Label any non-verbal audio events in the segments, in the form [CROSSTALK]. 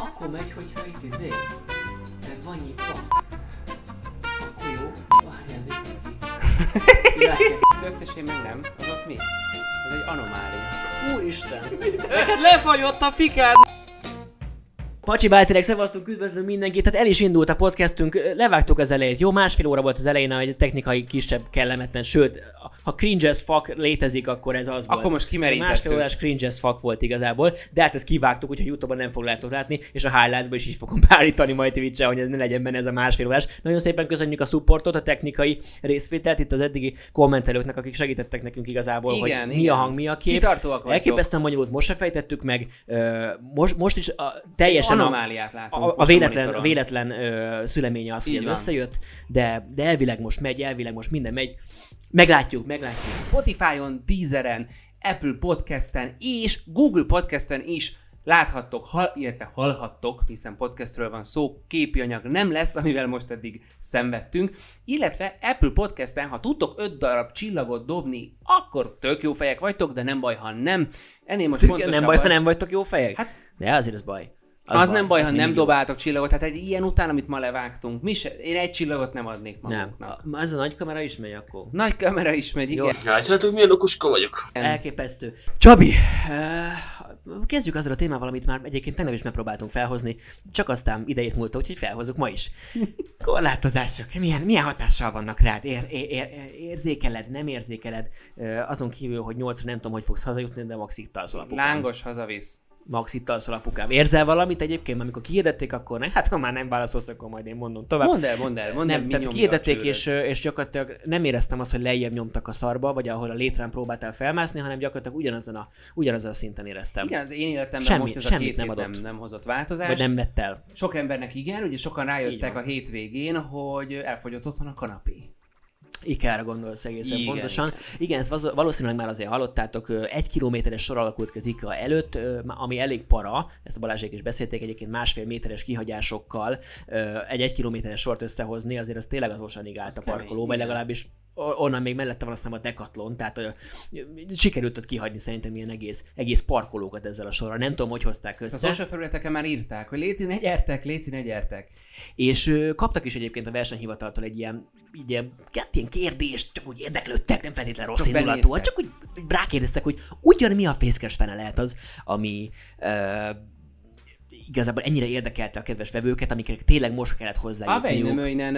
Akkor megy, hogyha itt izé. Tehát van nyitva. Akkor jó. Várjál, ciki. [LAUGHS] Köcces én meg nem. Az ott mi? Ez egy anomália. Úristen! [LAUGHS] Lefagyott a fikád! Pacsi Bájterek, szevasztunk, üdvözlünk mindenkit. Tehát el is indult a podcastünk, levágtuk az elejét. Jó, másfél óra volt az elején, egy technikai kisebb kellemetlen, sőt, ha cringe as fuck létezik, akkor ez az volt. Akkor most kimerítettük. Másfél órás cringe as fuck volt igazából, de hát ezt kivágtuk, úgyhogy Youtube-on nem fogjátok látni, és a highlights is így fogom [LAUGHS] beállítani majd twitch hogy ez ne legyen benne ez a másfél órás. Nagyon szépen köszönjük a supportot, a technikai részvételt itt az eddigi kommentelőknek, akik segítettek nekünk igazából, Igen, hogy igen. mi a hang, mi a kép. Elképesztően bonyolult, most se fejtettük meg, most, most is a, teljesen a, Anomáliát látunk a, a véletlen, véletlen ö, szüleménye az, hogy ez összejött, de, de elvileg most megy, elvileg most minden megy. Meglátjuk, meglátjuk. Spotify-on, Deezeren, Apple Podcasten és Google Podcasten is láthattok, hall, illetve hallhattok, hiszen podcastről van szó, képi anyag nem lesz, amivel most eddig szenvedtünk, illetve Apple Podcasten, ha tudtok 5 darab csillagot dobni, akkor tök jó fejek vagytok, de nem baj, ha nem. Ennél most [LAUGHS] fontosabb Nem baj, ha az, nem vagytok jó fejek? Hát De azért az baj. Az, az nem baj, az ha nem dobáltok csillagot, tehát egy ilyen után, amit ma levágtunk, mi se, én egy csillagot nem adnék Nem, magunknak. a- ez a nagy kamera is megy akkor. Nagy kamera is megy, igen. Látjátok, milyen okoska vagyok? Elképesztő. Csabi, uh, kezdjük azzal a témával, amit már egyébként tegnap is megpróbáltunk felhozni, csak aztán idejét múlta, úgyhogy felhozzuk ma is. [LAUGHS] Korlátozások, milyen, milyen hatással vannak rád? Ér, ér, ér, érzékeled, nem érzékeled? Uh, azon kívül, hogy nyolcra nem tudom, hogy fogsz hazajutni, de max itt apukám. Lángos hazavisz. Max itt alszol apukám. Érzel valamit egyébként, amikor kihirdették, akkor ne, hát ha már nem válaszolsz, akkor majd én mondom tovább. Mondd el, mondd el, mondd el, nem, tehát a kihirdették, és, és gyakorlatilag nem éreztem azt, hogy lejjebb nyomtak a szarba, vagy ahol a létrán próbáltál felmászni, hanem gyakorlatilag ugyanazon a, ugyanazon a szinten éreztem. Igen, az én életemben Semmi- most ez a semmit két nem nem, nem, adott. nem hozott változást. Vagy nem vett el. Sok embernek igen, ugye sokan rájöttek a hétvégén, hogy elfogyott otthon a kanapé. Ikára gondolsz egészen Igen, pontosan. igen. Igen, ezt valószínűleg már azért hallottátok, egy kilométeres sor alakult ki az IKEA előtt, ami elég para, ezt a Balázsék is beszélték, egyébként másfél méteres kihagyásokkal egy egy kilométeres sort összehozni, azért az tényleg az Osanig állt a kemény, parkoló, vagy igen. legalábbis onnan még mellette van aztán a Decathlon, tehát ö, sikerült ott kihagyni szerintem ilyen egész, egész parkolókat ezzel a sorral. Nem tudom, hogy hozták A össze. social felületeken már írták, hogy léci ne gyertek, léci ne gyertek. És ö, kaptak is egyébként a versenyhivataltól egy ilyen, ilyen, ilyen kérdést, csak úgy érdeklődtek, nem feltétlenül rossz Csak indulatúan, csak úgy rákérdeztek, hogy ugyan mi a fészkes fene lehet az, ami ö, igazából ennyire érdekelte a kedves vevőket, amiknek tényleg most kellett A hozzájutniuk. Vejnemöinen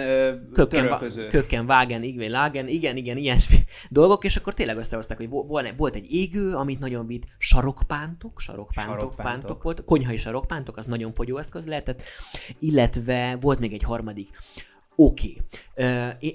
Kökken, vágen, igen, lágen, igen, igen, ilyen [LAUGHS] dolgok, és akkor tényleg összehozták, hogy vo- volt, volt egy égő, amit nagyon vitt, sarokpántok, sarokpántok, Sarokpántok. pántok volt, konyhai sarokpántok, az nagyon fogyóeszköz lehetett, illetve volt még egy harmadik, Oké. Okay.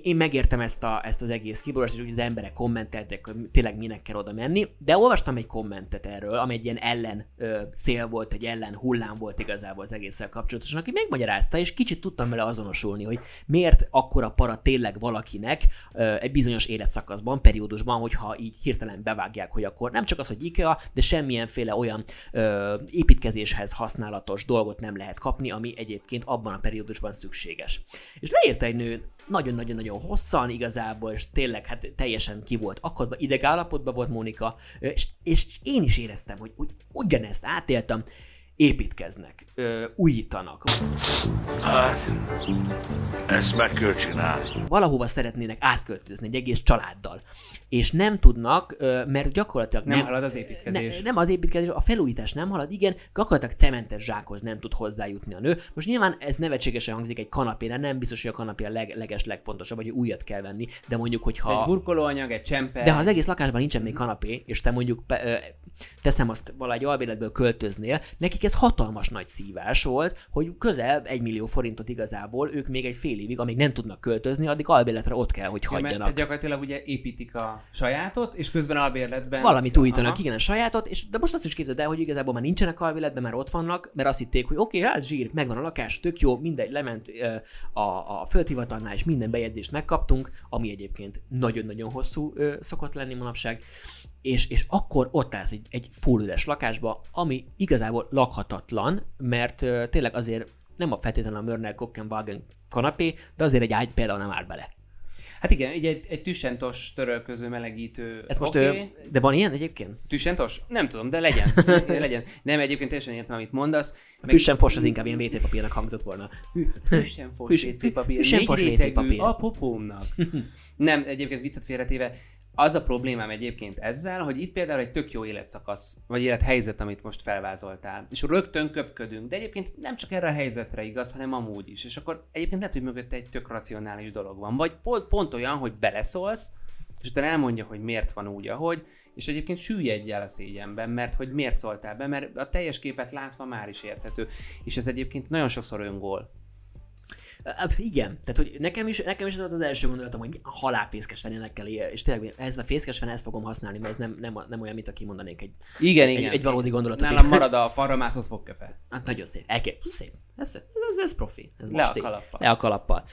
Én, megértem ezt, a, ezt az egész kiborást, és úgy az emberek kommenteltek, hogy tényleg minek kell oda menni, de olvastam egy kommentet erről, ami egy ilyen ellen cél volt, egy ellen hullám volt igazából az egésszel kapcsolatosan, aki megmagyarázta, és kicsit tudtam vele azonosulni, hogy miért akkora para tényleg valakinek egy bizonyos életszakaszban, periódusban, hogyha így hirtelen bevágják, hogy akkor nem csak az, hogy IKEA, de semmilyenféle olyan ö, építkezéshez használatos dolgot nem lehet kapni, ami egyébként abban a periódusban szükséges. És leírta egy nő nagyon-nagyon-nagyon hosszan igazából, és tényleg hát teljesen ki volt akadva, idegállapotban volt Mónika, és, és én is éreztem, hogy úgy, ugyanezt átéltem, építkeznek, ö, újítanak, Hát, ezt meg kell csinálni. valahova szeretnének átköltözni egy egész családdal, és nem tudnak, ö, mert gyakorlatilag Nem nem, halad az építkezés. Ne, nem az építkezés, a felújítás nem halad, igen, gyakorlatilag cementes zsákhoz nem tud hozzájutni a nő. Most nyilván ez nevetségesen hangzik egy kanapére, nem biztos, hogy a kanapé a leg, leges legfontosabb, vagy hogy újat kell venni, de mondjuk, hogyha... Egy burkolóanyag, egy csemper. De ha az egész lakásban nincsen még kanapé, és te mondjuk teszem azt valahogy albéletből költöznél, nekik ez hatalmas nagy szívás volt, hogy közel egy millió forintot igazából ők még egy fél évig, amíg nem tudnak költözni, addig albéletre ott kell, hogy Ja, mert hagyjanak. gyakorlatilag ugye építik a sajátot, és közben albérletben... Valamit újítanak, Aha. igen, a sajátot, és de most azt is képzeld el, hogy igazából már nincsenek alvéletben, már ott vannak, mert azt hitték, hogy oké, okay, hát zsír, megvan a lakás, tök jó, mindegy, lement a, a földhivatalnál, és minden bejegyzést megkaptunk, ami egyébként nagyon-nagyon hosszú ö, szokott lenni manapság, és, és akkor ott állsz egy, egy full üres lakásba, ami igazából lakhatatlan, mert ö, tényleg azért nem a feltétlenül a Mörnel Kockenwagen kanapé, de azért egy ágy például nem áll bele. Hát igen, ugye egy, egy tüssentos törölköző melegítő. Ez most, okay. de van ilyen egyébként? Tüssentos? Nem tudom, de legyen. [LAUGHS] legyen. Nem, egyébként teljesen értem, amit mondasz. Meg- Füssen fos az inkább ilyen WC papírnak hangzott volna. Tüssenfos Füss- WC papír. tüssenfos Négy WC papír. a popómnak. [LAUGHS] Nem, egyébként viccet félretéve, az a problémám egyébként ezzel, hogy itt például egy tök jó életszakasz, vagy élethelyzet, amit most felvázoltál. És rögtön köpködünk, de egyébként nem csak erre a helyzetre igaz, hanem amúgy is. És akkor egyébként lehet, hogy mögötte egy tök racionális dolog van. Vagy pont, pont olyan, hogy beleszólsz, és utána elmondja, hogy miért van úgy, ahogy, és egyébként süllyedj el a szégyenben, mert hogy miért szóltál be, mert a teljes képet látva már is érthető. És ez egyébként nagyon sokszor öngól. Igen, tehát hogy nekem is, nekem is ez volt az első gondolatom, hogy halálfészkes fenének kell él, és tényleg ez a fészkes fen, ezt fogom használni, mert ez nem, nem, nem olyan, mint aki mondanék egy, Igen, egy, igen. egy valódi gondolatot. Nálam marad a farramászott fogkefe. Hát nagyon szép, elké, szép, ez, ez, ez profi, ez Le a kalappal. Le a kalappal.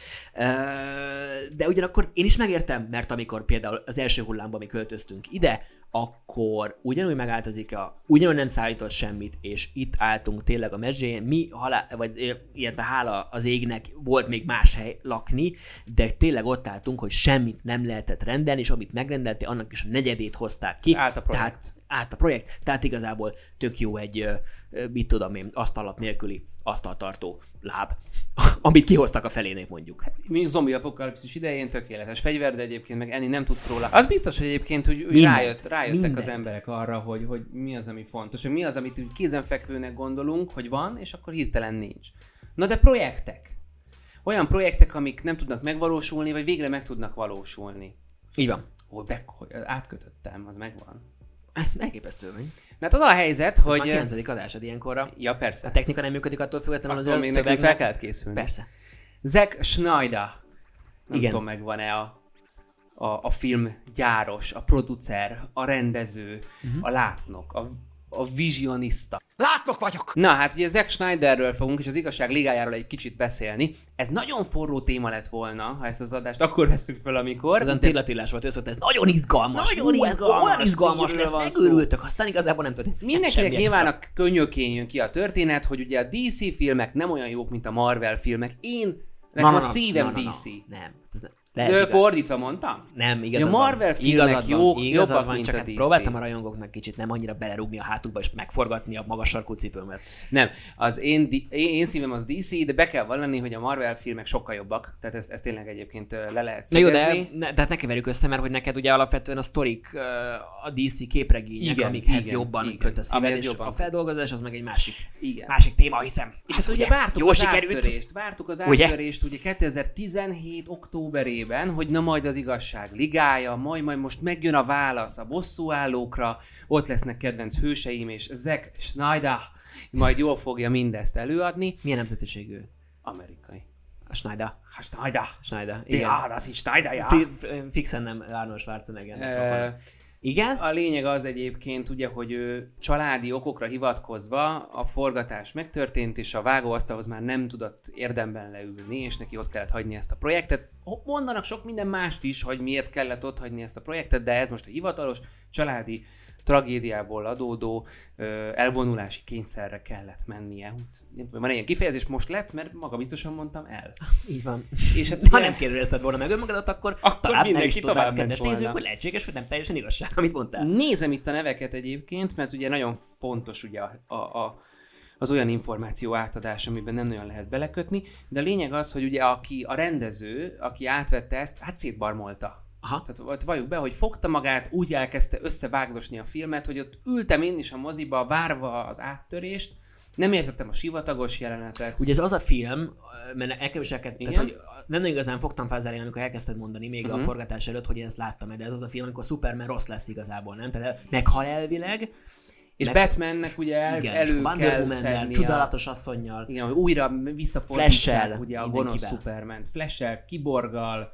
De ugyanakkor én is megértem, mert amikor például az első hullámban mi költöztünk ide, akkor ugyanúgy megállt az IKEA, ugyanúgy nem szállított semmit, és itt álltunk tényleg a mezsén, mi, halá, vagy, illetve hála az égnek volt még más hely lakni, de tényleg ott álltunk, hogy semmit nem lehetett rendelni, és amit megrendelte, annak is a negyedét hozták ki. Állt a projekt. Tehát, állt a projekt, tehát igazából tök jó egy, mit tudom én, asztalap nélküli asztaltartó láb, [LAUGHS] amit kihoztak a felének mondjuk. Mi zombi apokalipszis idején tökéletes fegyver, de egyébként meg enni nem tudsz róla. Az biztos, hogy egyébként, hogy, hogy Mindent. rájött, rájöttek Mindent. az emberek arra, hogy, hogy mi az, ami fontos, hogy mi az, amit úgy kézenfekvőnek gondolunk, hogy van, és akkor hirtelen nincs. Na de projektek. Olyan projektek, amik nem tudnak megvalósulni, vagy végre meg tudnak valósulni. Így van. Hogy, be, hogy átkötöttem, az megvan. [LAUGHS] Elképesztő vagy. Hát az a helyzet, Hogy... hogy... Már 9. adásod ilyenkorra. Ja, persze. A technika nem működik attól függetlenül, az Attól a még nekünk fel kellett készülni. Persze. Zack Snyder. Nem Igen. tudom, megvan-e a, a, a filmgyáros, a producer, a rendező, uh-huh. a látnok, a, a visionista. Látnok vagyok! Na hát ugye Zack Snyderről fogunk, és az igazság ligájáról egy kicsit beszélni. Ez nagyon forró téma lett volna, ha ezt az adást akkor veszünk fel, amikor. Azon tillatillás volt össze, ez nagyon izgalmas. Nagyon Ú, ez izgalmas, Olyan izgalmas lesz, megőrültök, aztán igazából nem történt. Mindenkinek nyilván a könyökén jön ki a történet, hogy ugye a DC filmek nem olyan jók, mint a Marvel filmek. Én, nekem a szívem DC. Nem, ez nem. De Ö, fordítva mondtam? Nem, igazad A van. Marvel filmek igazad jók- van, igazad jobbak, van, mint csak a hát DC. próbáltam a rajongóknak kicsit nem annyira belerúgni a hátukba és megforgatni a magas sarkú cipőmet. Nem, az én, én, én szívem az DC, de be kell vallani, hogy a Marvel filmek sokkal jobbak, tehát ezt, ezt tényleg egyébként le lehet Na jó, de szögezni. ne, tehát ne keverjük össze, mert hogy neked ugye alapvetően a sztorik, a DC képregények, Igen, amikhez igen, jobban igen. köt a szíved, és jobban a feldolgozás az meg egy másik, Igen. másik téma, hiszem. És ezt Hát ugye vártuk Jó az sikerült. áttörést, vártuk az Ugye? áttörést ugye 2017 októberében, hogy na majd az igazság ligája, majd majd most megjön a válasz a bosszúállókra, ott lesznek kedvenc hőseim, és Zack Snyder majd jól fogja mindezt előadni. Milyen nemzetiségű? Amerikai. A Schneider. Snyder. Schneider, De igen. ah, das ist Snyder, ja. Fi- Fixen nem Arnold Schwarzenegger. Ö, Igen? A lényeg az egyébként ugye, hogy ő családi okokra hivatkozva a forgatás megtörtént, és a vágóasztalhoz már nem tudott érdemben leülni, és neki ott kellett hagyni ezt a projektet. Mondanak sok minden mást is, hogy miért kellett ott hagyni ezt a projektet, de ez most a hivatalos családi tragédiából adódó elvonulási kényszerre kellett mennie. Van egy ilyen kifejezés, most lett, mert maga biztosan mondtam el. Így van. És hát [LAUGHS] Ha ugye- nem kérdezted volna meg önmagadat, akkor, Akkor talán mindenki tovább tovább kedves nézők, hogy lehetséges, hogy nem teljesen igazság, amit mondtál. Nézem itt a neveket egyébként, mert ugye nagyon fontos ugye a, a, a, az olyan információ átadás, amiben nem nagyon lehet belekötni, de a lényeg az, hogy ugye aki a rendező, aki átvette ezt, hát szétbarmolta. Aha. Tehát ott valljuk be, hogy fogta magát, úgy elkezdte összevágdosni a filmet, hogy ott ültem én is a moziba, várva az áttörést, nem értettem a sivatagos jelenetet. Ugye ez az a film, mert elkezdett, Igen? tehát, hogy nem igazán fogtam fel az elején, amikor elkezdted mondani, még uh-huh. a Mhm. forgatás előtt, hogy én ezt láttam, de ez az a film, amikor Superman rossz lesz igazából, nem? Tehát meghal elvileg, és meg- Batmannek ugye el, igen, elő Wonder kell a, csodálatos asszonynal, Igen, hogy újra visszafordítsák ugye a gonosz Superman. Flash-el, kiborgal,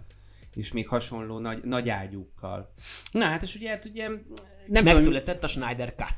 és még hasonló nagy, nagy ágyúkkal. Na hát, és ugye, hát ugye nem tudom, megszületett a Schneider Cut.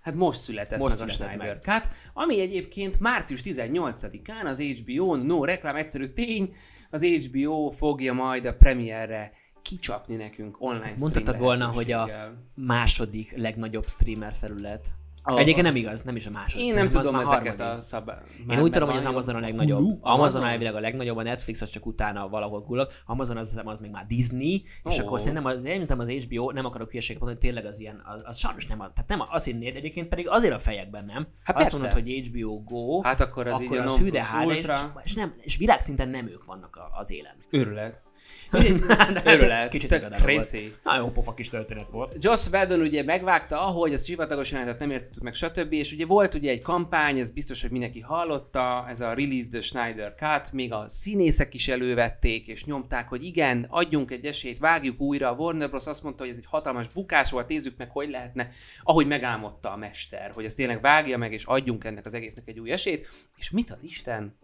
hát most született Most meg született a Snyder Cut, ami egyébként március 18-án az HBO-n, no reklám, egyszerű tény, az HBO fogja majd a premierre kicsapni nekünk online Mondhatod volna, hogy a második legnagyobb streamer felület A... Egyébként nem igaz, nem is a második. Én nem tudom az ezeket harmadik. a szab... Én úgy tudom, hogy az Amazon a legnagyobb. Hulu? Amazon elvileg a legnagyobb, a Netflix az csak utána valahol kullog. Amazon az, hiszem, az még már Disney, és Ó. akkor szerintem az, én az HBO, nem akarok hülyeséget mondani, tényleg az ilyen, az, az sajnos nem, a, tehát nem az hinnéd, egyébként pedig azért a fejekben nem. Hát Azt persze. mondod, hogy HBO Go, Hát akkor az így akkor a az hű de és, ultra. és, nem, és világszinten nem ők vannak a, az élen. Őrület. [LAUGHS] Hát, Őrület. Kicsit Tök crazy. Nagyon pofa kis történet volt. Joss Whedon ugye megvágta, ahogy az sivatagos jelenetet nem értettük meg, stb. És ugye volt ugye egy kampány, ez biztos, hogy mindenki hallotta, ez a Release the Schneider Cut, még a színészek is elővették, és nyomták, hogy igen, adjunk egy esélyt, vágjuk újra. A Warner Bros. azt mondta, hogy ez egy hatalmas bukás volt, nézzük meg, hogy lehetne, ahogy megálmodta a mester, hogy ezt tényleg vágja meg, és adjunk ennek az egésznek egy új esélyt. És mit az Isten?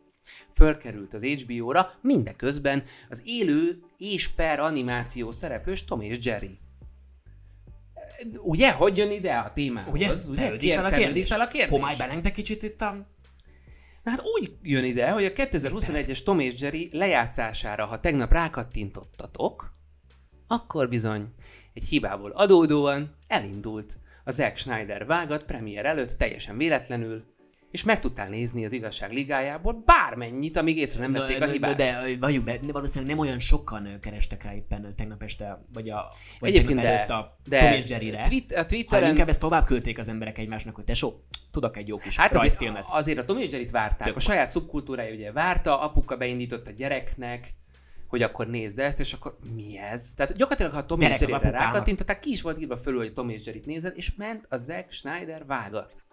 Fölkerült az HBO-ra, mindeközben az élő és per animáció szereplős Tom és Jerry. Ugye, hogy jön ide a témához? Ugye? Ugye? Tevődik fel a kérdés. fel a kérdés. Homály belengte kicsit itt a... Na hát úgy jön ide, hogy a 2021-es Tom és Jerry lejátszására, ha tegnap rákattintottatok, akkor bizony egy hibából adódóan elindult a Zack Snyder vágat premier előtt teljesen véletlenül, és meg tudtál nézni az igazság ligájából bármennyit, amíg észre nem vették a hibát. de, de valljuk be, valószínűleg nem olyan sokan kerestek rá éppen tegnap este, vagy, a, vagy Egyébként de, előtt a de Tom és Jerryre. Twit- a Twitteren... inkább ezt tovább küldték az emberek egymásnak, hogy tesó, tudok egy jó kis Hát azért, rajzfilmet. azért a Tom és Jerryt várták. Tök a saját szubkultúrája ugye várta, apuka beindított a gyereknek, hogy akkor nézd ezt, és akkor mi ez? Tehát gyakorlatilag, ha a Tom és Gyerek az Jerryre rákattintották, ki is volt írva fölül, hogy Tom és Jerryt nézed, és ment a Zack Snyder vágat.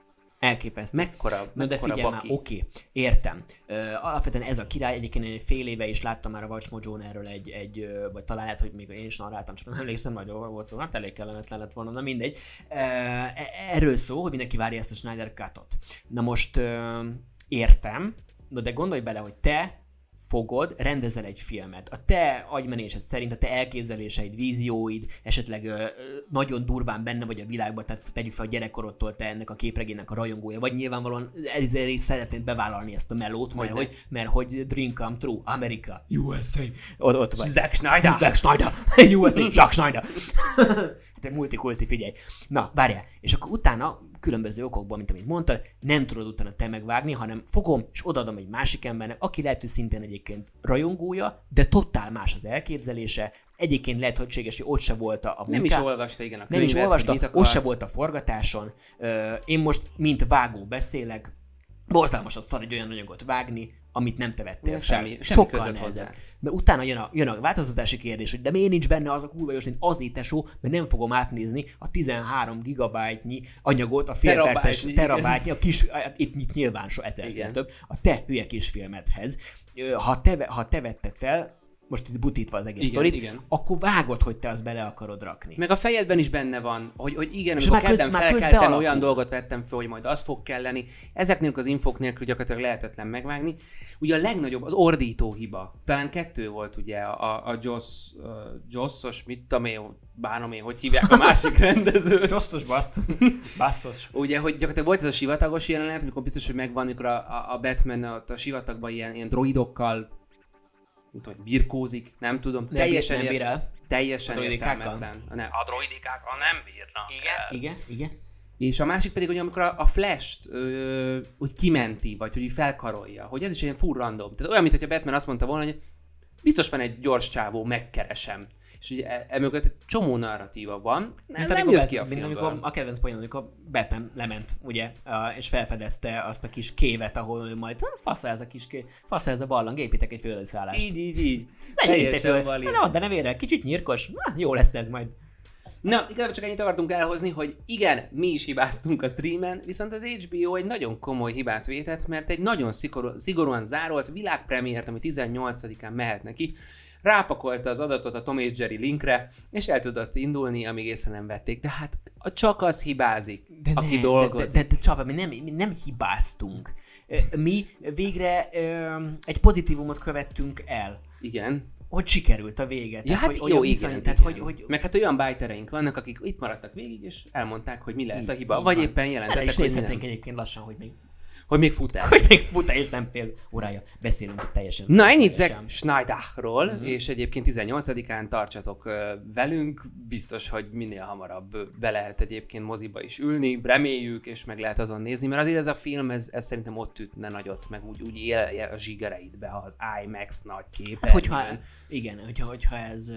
Elképesztő. Mekkora, Na de mekkora figyelj már, baki. oké, értem. Ö, alapvetően ez a király, egyébként én fél éve is láttam már a Watch Mojo-n erről egy, egy vagy talán lehet, hogy még én is narráltam, csak nem emlékszem, jól volt szó, hát elég kellemetlen lett volna, na mindegy. Ö, e- erről szó, hogy mindenki várja ezt a Schneider Cut-ot. Na most ö, értem, na de gondolj bele, hogy te fogod, rendezel egy filmet. A te agymenésed szerint, a te elképzeléseid, vízióid, esetleg ö, nagyon durván benne vagy a világban, tehát tegyük fel a gyerekkorodtól te ennek a képregénynek a rajongója, vagy nyilvánvalóan ezért is szeretnéd bevállalni ezt a melót, mert hogy, mert hogy Dream Come True, Amerika, USA, ott, ott vagy. Zack Snyder! Zack Snyder, [LAUGHS] USA, Zack Snyder. [LAUGHS] egy multikulti, figyelj. Na, várjál. És akkor utána különböző okokból, mint amit mondtad, nem tudod utána te megvágni, hanem fogom és odaadom egy másik embernek, aki lehet, hogy szintén egyébként rajongója, de totál más az elképzelése. Egyébként lehet, hogy ott se volt a a Nem is olvasta, igen, a nem is könyvet, olvasta, ott se volt a forgatáson. Én most, mint vágó beszélek, borzalmas az szar egy olyan anyagot vágni, amit nem te vettél Ja, fel. semmi- semmi Sokkal között hozzá. Mert utána jön a, jön a változtatási kérdés, hogy de miért nincs benne az a kurva jós, mint azért tesó, mert nem fogom átnézni a 13 gigabájtnyi anyagot, a fél Terabájtnyi, perces terabájtnyi, a kis, itt, itt nyilván so ezerszer több, a te hülye kis filmedhez. Ha te, ha te vetted fel, most itt butítva az egész Igen, sztorit, igen. akkor vágod, hogy te azt bele akarod rakni. Meg a fejedben is benne van, hogy, hogy igen, És amikor kezdem felkeltem, olyan dolgot vettem föl, hogy majd az fog kelleni. Ezeknél az infok nélkül gyakorlatilag lehetetlen megvágni. Ugye a legnagyobb, az ordító hiba. Talán kettő volt ugye a, a Joss, uh, Jossos, mit tudom én, bánom én, hogy hívják a másik [LAUGHS] rendezőt. Rosszos baszt. Basszos. Ugye, hogy gyakorlatilag volt ez a sivatagos jelenet, amikor biztos, hogy megvan, amikor a, a, a Batman ott a sivatagban ilyen, ilyen droidokkal tudom, hogy birkózik, nem tudom, Nem teljesen, bír- nem bír el. teljesen A értelmetlen. A, nem, a droidikákkal nem bírnak el. Igen, igen. És a másik pedig, hogy amikor a, a Flash-t ö, úgy kimenti, vagy hogy felkarolja, hogy ez is ilyen full random. Tehát olyan, mintha Batman azt mondta volna, hogy biztos van egy gyors csávó, megkeresem. És ugye e- emögött egy csomó narratíva van, nem, Mint nem amikor jött ki a filmből. amikor a kedvenc poén, amikor Batman lement, ugye, és felfedezte azt a kis kévet, ahol ő majd, "Ha, fasz ez a kis ké, fasz ez a barlang, építek egy földszállást. Így, így, így. Legyen itt egy valid. De ne add be nevére, kicsit nyírkos, Na, jó lesz ez majd. Na, igazából csak ennyit akartunk elhozni, hogy igen, mi is hibáztunk a streamen, viszont az HBO egy nagyon komoly hibát vétett, mert egy nagyon szigorú, szigorúan zárolt világpremiért, ami 18-án mehet neki, rápakolta az adatot a Tom és Jerry linkre, és el tudott indulni, amíg észre nem vették. De hát csak az hibázik, De aki ne, dolgozik. De, de, de, de Csaba, mi nem, mi nem hibáztunk. Mi végre ö, egy pozitívumot követtünk el. Igen. Hogy sikerült a vége. Ja, hát hogy, jó, igen, viszony, igen. Tehát, hogy, hogy Meg hát olyan bájtereink vannak, akik itt maradtak végig, és elmondták, hogy mi lehet a hiba. így Vagy van. éppen jelentettek, is hogy nem. nézhetnénk egyébként lassan, hogy még Hogy még fut el. Hogy még fut el, és nem fél órája. Beszélünk itt teljesen. Na, ennyit. Zack Schneiderról, uh-huh. és egyébként 18-án tartsatok velünk, biztos, hogy minél hamarabb be lehet egyébként moziba is ülni, reméljük, és meg lehet azon nézni, mert azért ez a film, ez, ez szerintem ott ütne nagyot, meg úgy, úgy él a zsigereidbe az IMAX nagy képen. Hát, hogyha, igen, hogyha, hogyha ez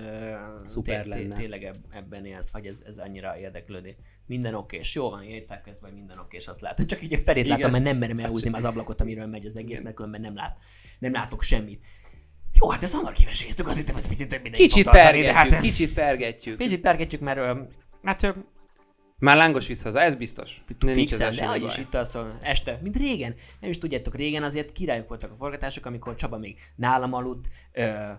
Szuper lenne. tényleg eb- ebben élsz, vagy ez, ez annyira érdeklődi. Minden oké, és jó van, értek ez, vagy minden oké, és azt látom. Csak így a felét látom, mert nem merem elhúzni már az ablakot, amiről megy az egész, mert különben nem, lát, nem látok semmit. Jó, hát ezt hamar kiveséztük, hittem, hogy picit több ideig Kicsit fog tartani, pergetjük, hát, kicsit pergetjük. Kicsit pergetjük, mert hát Már lángos visz haza, ez biztos. Nem nincs fixen, ezzel de is itt az este, mint régen. Nem is tudjátok, régen azért királyok voltak a forgatások, amikor Csaba még nálam aludt, ö,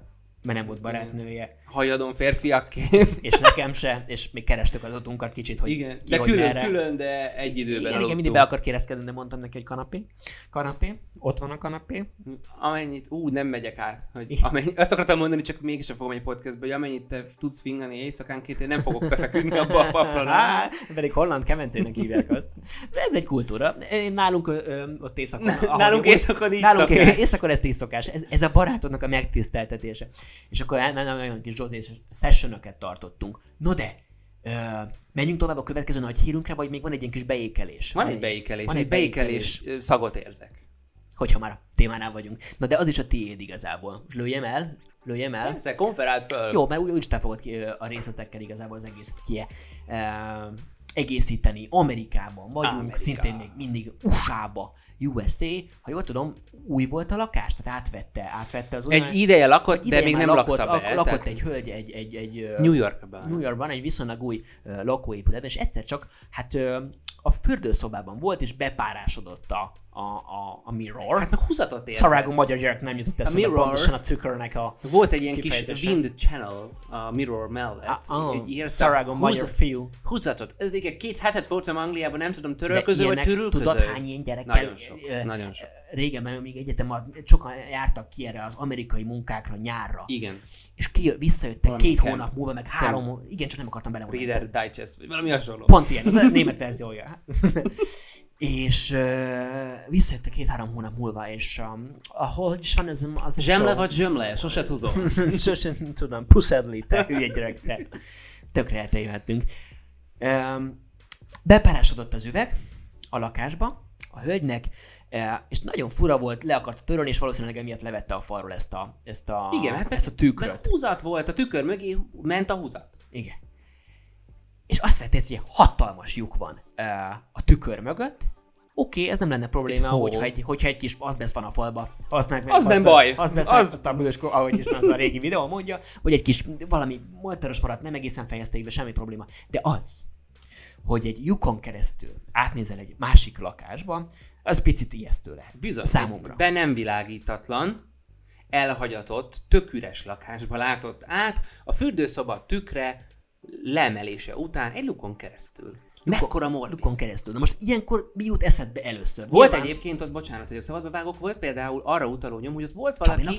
mert nem volt barátnője, Hajadon férfiakként. és nekem se, és még kerestük az utunkat kicsit, hogy Igen, ki, de hogy külön, merre. külön, de egy időben Igen, igen, mindig be akar kérezkedni, de mondtam neki, hogy kanapé. Kanapé, ott van a kanapé. Amennyit, ú, nem megyek át. Hogy amennyi, azt akartam mondani, csak mégsem fogom egy podcastba, hogy amennyit te tudsz fingani éjszakánként, én nem fogok befeküdni [LAUGHS] abba a paplon. Á, pedig holland kemencének hívják azt. De ez egy kultúra. Nálunk ö, ott éjszakon... nálunk éjszakon így Nálunk szokás. éjszakon ezt így szokás. Ez, ez a barátodnak a megtiszteltetése. És akkor nagyon kis José sessionokat tartottunk. No de, ö, menjünk tovább a következő nagy hírünkre, vagy még van egy ilyen kis beékelés? Van egy beékelés, Van egy egy beékelés ö, szagot érzek. Hogyha már a témánál vagyunk. Na de az is a tiéd igazából. Lőjem el, lőjem el. Persze, konferált föl. Jó, mert úgy, úgy te fogod ki a részletekkel igazából az egész ki egészíteni. Amerikában vagyunk, Amerika. szintén még mindig USA-ba, USA. Ha jól tudom, új volt a lakás, tehát átvette, átvette az Egy ideje lakott, ideje de még nem lakott, lakta be. ak- lakott egy hölgy egy, egy, egy New Yorkban. New Yorkban egy viszonylag új lakóépületben, és egyszer csak hát a fürdőszobában volt, és bepárásodott a, a, a, a mirror. Hát meg húzatot. Szarágon magyar gyerek nem jutott eszembe mirror- pontosan a tükörnek a Volt egy ilyen kis wind channel a mirror mellett. Ah, ilyen Szarágon magyar fiú. Húzatot. Ez igen, két hetet voltam Angliában, nem tudom, törölköző vagy törülköző. tudod hány ilyen gyerekkel? Nagyon sok, ö, nagyon sok. Régen, mert még egyetem, sokan jártak ki erre az amerikai munkákra nyárra, Igen. és ki, visszajöttek Valami két camp. hónap múlva, meg három, hó- igen, csak nem akartam belevonni. Reader Digest, vagy valami hasonló. Pont ilyen, az a német verziója. [LAUGHS] és uh, visszajöttek két-három hónap múlva, és um, ahol is van ez az a Zsemle show? vagy zsömle? Sose tudom. [LAUGHS] Sosem tudom, puszedli, te hülye gyerek, te. Tökre eltévedtünk. Um, bepárásodott az üveg a lakásba, a hölgynek, és nagyon fura volt, le akarta törölni, és valószínűleg emiatt levette a falról ezt a, ezt a, Igen, hát ezt a tükröt. Mert húzat volt, a tükör mögé ment a húzat. Igen. És azt vett észre, hogy egy hatalmas lyuk van a tükör mögött. Oké, okay, ez nem lenne probléma, hol. hogyha egy, hogyha egy kis azbest van a falba. Az, meg, Az nem baj. Az, az, Az- a bűnös, ahogy is az a régi videó mondja, vagy egy kis valami molteros maradt, nem egészen fejezték be, semmi probléma. De az, hogy egy lyukon keresztül átnézel egy másik lakásba, az picit ijesztő lehet. Bizony. Számomra. Be nem világítatlan, elhagyatott, tök üres lakásba látott át, a fürdőszoba tükre leemelése után egy lukon keresztül. Mekkora morbid. Lukon keresztül. Na most ilyenkor mi jut eszedbe először? Volt Nyilván egyébként ott, bocsánat, hogy a szabadba vágok, volt például arra utaló nyom, hogy ott volt valaki,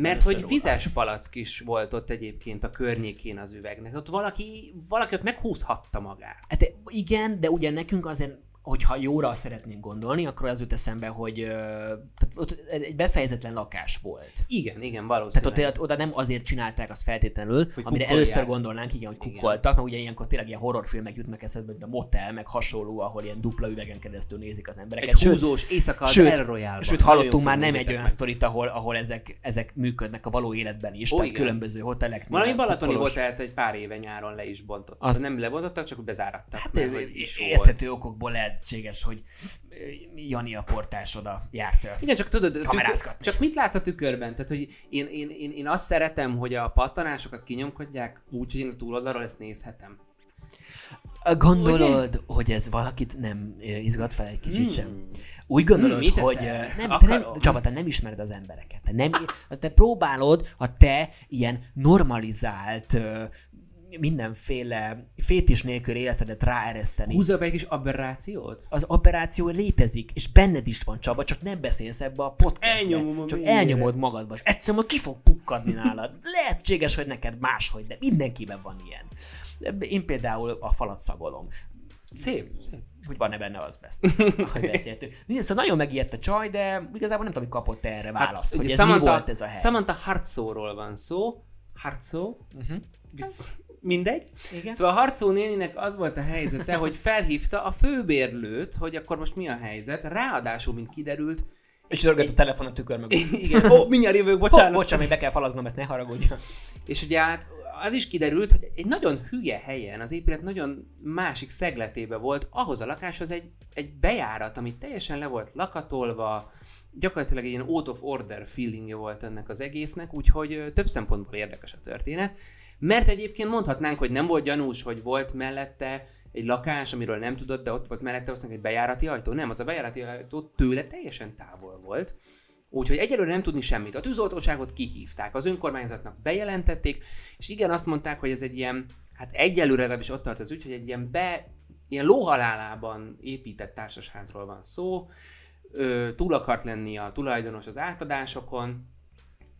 mert hogy róla. vizes palack is volt ott egyébként a környékén az üvegnek. Ott valaki, valaki ott meghúzhatta magát. Hát igen, de ugye nekünk azért, hogyha jóra szeretnénk gondolni, akkor az jut eszembe, hogy tehát ott egy befejezetlen lakás volt. Igen, igen, Tehát valószínűleg. ott, oda nem azért csinálták azt feltétlenül, Hogy amire kukkolják. először gondolnánk, igen, hogy Igen. kukkoltak, mert ugye ilyenkor tényleg ilyen horrorfilmek jutnak eszedbe, mint a motel, meg hasonló, ahol ilyen dupla üvegen keresztül nézik az embereket. Egy húzós éjszaka az sőt, Royale-ban. Sőt, hallottunk már nem egy olyan meg. sztorit, ahol, ahol ezek, ezek működnek a való életben is, Ó, tehát igen. különböző hotelek. Valami balatoni hotelt egy pár éve nyáron le is bontott. Azt- Az nem lebontottak, csak bezárattak. Hát érthető okokból lehetséges, hogy Jani a portás oda járt. Igen, csak tudod, tükör, csak mit látsz a tükörben? Tehát, hogy én, én, én, én azt szeretem, hogy a pattanásokat kinyomkodják úgy, hogy én a túloldalról ezt nézhetem. Gondolod, hogy ez valakit nem izgat fel egy kicsit Hmm. sem? Úgy gondolod, Hmm, hogy eszel? nem, te nem, Csaba, te nem ismered az embereket. Te, nem, azt te próbálod a te ilyen normalizált mindenféle fétis nélkül életedet ráereszteni. Húzza be egy kis aberrációt? az operáció létezik, és benned is van Csaba, csak nem beszélsz ebbe a podcastbe. Elnyomom Csak mélyére. elnyomod magadba, és egyszerűen ki fog pukkadni nálad. [LAUGHS] Lehetséges, hogy neked máshogy, de mindenkiben van ilyen. Én például a falat szagolom. Szép, szép. Hogy van-e benne az best, [LAUGHS] ahogy beszéltünk. Minden, szóval nagyon megijedt a csaj, de igazából nem tudom, hogy kapott erre választ, hát, hogy ez Samantha, mi volt ez a hely. Samantha Hartzóról van szó. Hartzó? Uh-huh. Visz- Mindegy. Igen. Szóval a harcó néninek az volt a helyzete, hogy felhívta a főbérlőt, hogy akkor most mi a helyzet. Ráadásul, mint kiderült, És rögött a telefon a tükör mögött. [LAUGHS] igen, ó, mindjárt jövök, Bocsánat, bocsánat. bocsánat, még be kell falaznom, ezt ne haragudjon. És ugye hát az is kiderült, hogy egy nagyon hülye helyen, az épület nagyon másik szegletébe volt, ahhoz a lakáshoz egy, egy bejárat, ami teljesen le volt lakatolva, gyakorlatilag egy ilyen out of order feelingje volt ennek az egésznek, úgyhogy több szempontból érdekes a történet. Mert egyébként mondhatnánk, hogy nem volt gyanús, hogy volt mellette egy lakás, amiről nem tudott, de ott volt mellette valószínűleg egy bejárati ajtó. Nem, az a bejárati ajtó tőle teljesen távol volt. Úgyhogy egyelőre nem tudni semmit. A tűzoltóságot kihívták, az önkormányzatnak bejelentették, és igen, azt mondták, hogy ez egy ilyen, hát egyelőre legalábbis ott tart az ügy, hogy egy ilyen be, ilyen lóhalálában épített társasházról van szó, ö, túl akart lenni a tulajdonos az átadásokon,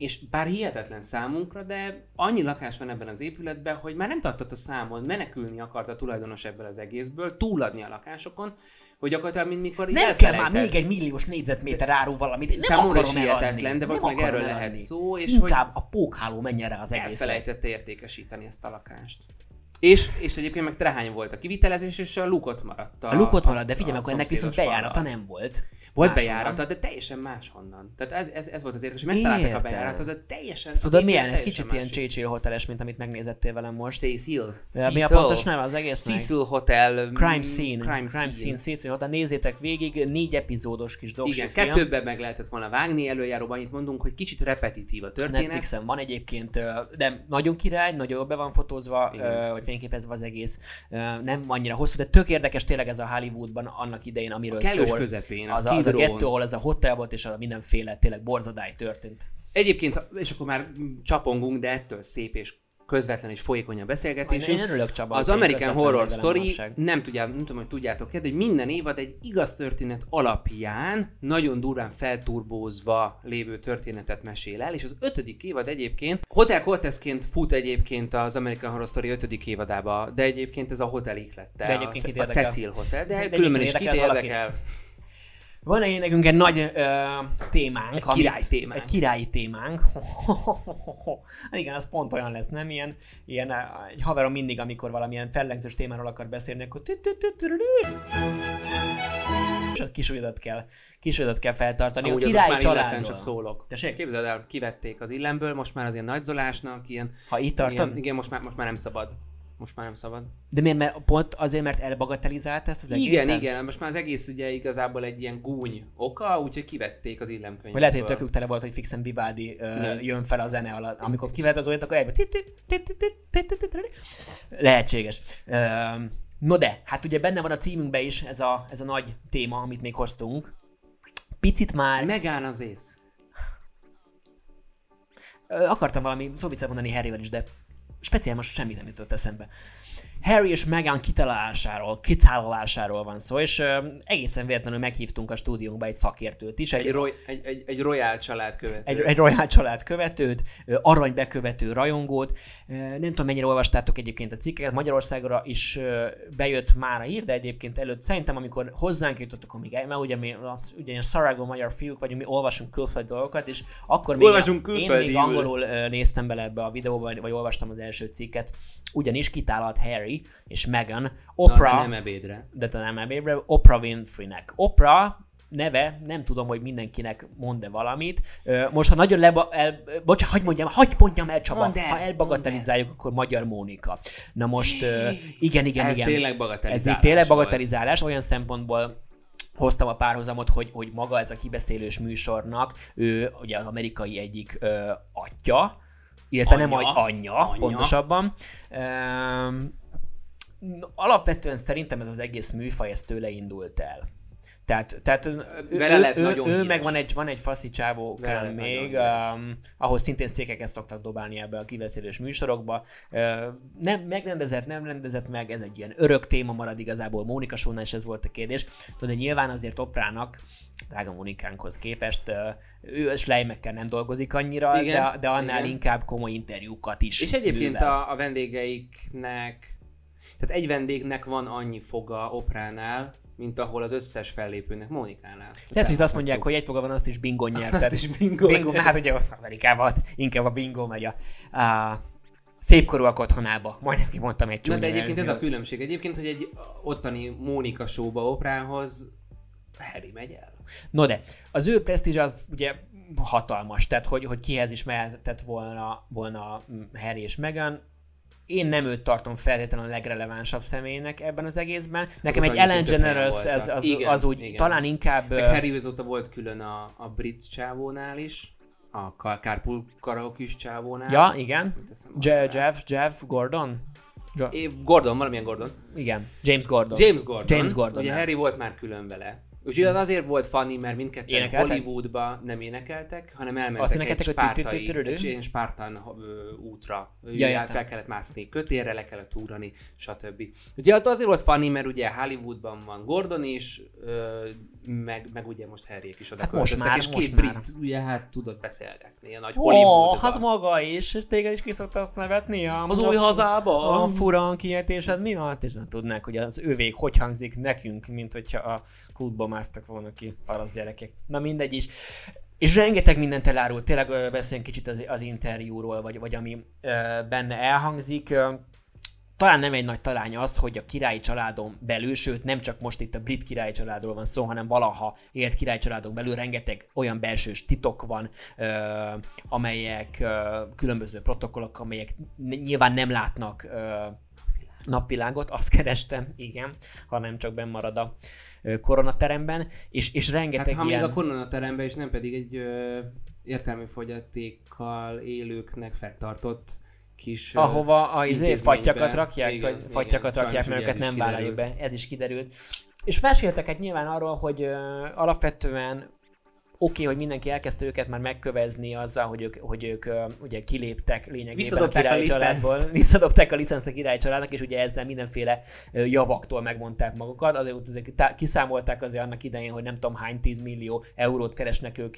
és bár hihetetlen számunkra, de annyi lakás van ebben az épületben, hogy már nem tartott a számon, menekülni akart a tulajdonos ebből az egészből, túladni a lakásokon, hogy gyakorlatilag, mint mikor Nem kell már még egy milliós négyzetméter áru valamit. Nem Számomra akarom eladni. de valószínűleg erről lehet eladni. szó, és hogy Inkább a pókháló menjen rá az egészre. elfelejtette értékesíteni ezt a lakást. És, és egyébként meg trehány volt a kivitelezés, és a lukot maradt. A lukot marad, de figyelj, a akkor ennek viszont bejárata nem volt. Volt bejárata, de teljesen máshonnan. Tehát ez, ez, ez volt az érdekes, hogy megtalálták a bejáratot, de teljesen... Tudod az milyen? Ez kicsit ilyen. Churchill hoteles, mint amit megnézettél velem most. Cecil. De Mi a pontos neve az egésznek? Cecil Hotel. mm, Crime Scene. Crime, Crime Scene. Cecil Hotel. Nézzétek végig, négy epizódos kis doksi Igen, film. kettőbben meg lehetett volna vágni, előjáróban annyit mondunk, hogy kicsit repetitív a történet. Netflixen van egyébként, de nagyon király, nagyon be van fotózva, Igen. vagy fényképezve az egész. Nem annyira hosszú, de tök érdekes tényleg ez a Hollywoodban annak idején, amiről Kellős szól. közepén, Az, az, a, az a gettó, ahol ez a hotel volt, és a mindenféle tényleg borzadály történt. Egyébként, és akkor már csapongunk, de ettől szép és közvetlen és folyékony a Én, beszélgetésünk. én örülök Csaba, Az American Horror Story, nem, tudjá, nem tudom, hogy tudjátok hogy minden évad egy igaz történet alapján nagyon durván felturbózva lévő történetet mesél el, és az ötödik évad egyébként Hotel Cortezként fut egyébként az American Horror Story ötödik évadába, de egyébként ez a hotel ihlette, De egyébként a, a? Cecil Hotel, de, De de különben is kit érdekel. Van egy nekünk egy nagy ö, témánk. Egy király témánk. Egy királyi témánk. Igen, az pont olyan lesz, nem? Ilyen, ilyen egy haverom mindig, amikor valamilyen fellengzős témáról akar beszélni, akkor és az kisúlyodat kell, kisúlyodat kell feltartani. Amúgy a királyi családról. csak szólok. Tessék? Képzeld el, kivették az illemből, most már az ilyen nagyzolásnak, ilyen, Ha itt tartod? ilyen igen, most már, most már nem szabad. Most már nem szabad. De miért? Mert pont azért, mert elbagatelizált ezt az Igen, egészet? igen, most már az egész ugye igazából egy ilyen gúny oka, úgyhogy kivették az illemkönyvből. Lehet, hogy tökük tele volt, hogy fixen Vivaldi ö, Igen. jön fel a zene alatt. Amikor kivett az olyat, akkor egyben... Lehetséges. No de, hát ugye benne van a címünkben is ez a, ez a nagy téma, amit még hoztunk. Picit már... Megán az ész. Akartam valami szóvicet mondani Harryvel is, de speciál most semmit nem jutott eszembe. Harry és Meghan kitalálásáról, kitalálásáról van szó, és ö, egészen véletlenül meghívtunk a stúdiónkba egy szakértőt is, Egy, egy, roy, egy, egy, egy royal család követő. egy, egy Royal család követőt, aranybekövető rajongót. Nem tudom, mennyire olvastátok egyébként a cikkeket, Magyarországra is bejött már a hír, de egyébként előtt szerintem, amikor hozzánk jutottak, akkor még, mert ugye mi ugye szaragó magyar fiúk vagyunk, mi olvasunk külföldi dolgokat, és akkor még Olvasunk én külföldiül. még angolul néztem bele ebbe a videóba, vagy olvastam az első cikket, ugyanis kitálalt Harry és Meghan Na, Oprah, de nem ebédre. de talán nem ebébre, Oprah Winfreynek. Oprah neve, nem tudom, hogy mindenkinek mond-e valamit. Ö, Most, ha nagyon leba, el, bocsánat, hagyd mondjam, hagyd mondjam el, Csaba, Mondd el, ha elbagatelizáljuk, akkor Magyar Mónika. Na most, ö, igen, igen, Ez igen. tényleg Ez bagatelizálás így tényleg volt. bagatelizálás, olyan szempontból hoztam a párhuzamot, hogy, hogy maga ez a kibeszélős műsornak, ő ugye az amerikai egyik ö, atya, illetve nem Anyja. egy anyja, Anyja. pontosabban. Üm, alapvetően szerintem ez az egész műfaj, ez tőle indult el. Tehát, tehát ő, Vele ő, lett ő, ő meg van egy, van egy faszi lett még, um, ahol szintén székeket szoktak dobálni ebbe a kiveszélős műsorokba. Uh, nem megrendezett, nem rendezett meg, ez egy ilyen örök téma marad igazából. Mónika Sónál is ez volt a kérdés. De nyilván azért Oprának, drága Mónikánkhoz képest, uh, ő a slejmekkel nem dolgozik annyira, Igen, de, de annál igen. inkább komoly interjúkat is És egyébként művel. a, a vendégeiknek Tehát egy vendégnek van annyi foga opránál, mint ahol az összes fellépőnek Mónikánál. Lehet, hogy azt mondják, hogy egy foga van, azt is bingon [LAUGHS] nyerted. Azt is bingo. bingo hát ugye Amerikában inkább a bingo megy a, a szépkorúak otthonába. Majdnem kimondtam egy Na, csúnya de egyébként ez a különbség. Egyébként, hogy egy ottani Mónika showba oprához Harry megy el. No de, az ő presztízs az ugye hatalmas, tehát hogy, hogy kihez is mehetett volna, volna mm, Harry és Meghan, én nem őt tartom feltétlenül a legrelevánsabb személynek ebben az egészben. Nekem Azok egy Ellen többen DeGeneres az, az, Igen, az úgy igen. talán inkább... Meg Harry azóta volt külön a, a brit csávónál is, a Car- Carpool karaoke csávónál. Ja, igen. Mit teszem Je- arra? Jeff, Jeff Gordon? Jo- Gordon, valamilyen Gordon. igen, James Gordon. James Gordon. James Gordon, Ugye. Harry volt már külön vele. Úgyhogy az azért volt funny, mert mindketten? Hollywoodba nem énekeltek, hanem elmentek egy spártai, egy ö, útra. Fel kellett mászni kötélre, le kellett ugrani, stb. Ugye azért volt funny, mert ugye Hollywoodban van Gordon is, meg, meg ugye most Harryek is oda Hát most már, és két brit, ugye hát tudott beszélgetni a nagy Hollywoodban. hát maga is, téged is ki szoktak nevetni a, Az új hazába? A fura kiejtésed miatt, és nem tudnák, hogy az övék hogy hangzik nekünk, mint hogyha a klubba másztak volna ki parasz gyerekek. Na mindegy is. És rengeteg mindent elárult, tényleg beszéljünk kicsit az, az interjúról, vagy, vagy ami ö, benne elhangzik. Talán nem egy nagy talány az, hogy a királyi családon belül, sőt nem csak most itt a brit királyi családról van szó, hanem valaha élt királyi családon belül rengeteg olyan belsős titok van, ö, amelyek ö, különböző protokollok, amelyek nyilván nem látnak ö, napvilágot, azt kerestem, igen, hanem csak benn marad a koronateremben, és, és rengeteg Hát ha ilyen... még a koronateremben is nem pedig egy ö, értelmi fogyatékkal élőknek fenntartott kis... ahova a izé, fattyakat rakják, Igen, vagy igen. fattyakat rakják, Sajnos mert őket nem vállaljuk be. Ez is kiderült. És meséltek egy nyilván arról, hogy ö, alapvetően okay, hogy mindenki elkezdte őket már megkövezni azzal, hogy ők, hogy ők ugye kiléptek lényegében Visszadobták a királyi licenszt. családból. [LAUGHS] Visszadobták a licenszt a királyi családnak, és ugye ezzel mindenféle javaktól megmondták magukat. Azért, azért tá- kiszámolták azért annak idején, hogy nem tudom hány 10 millió eurót keresnek ők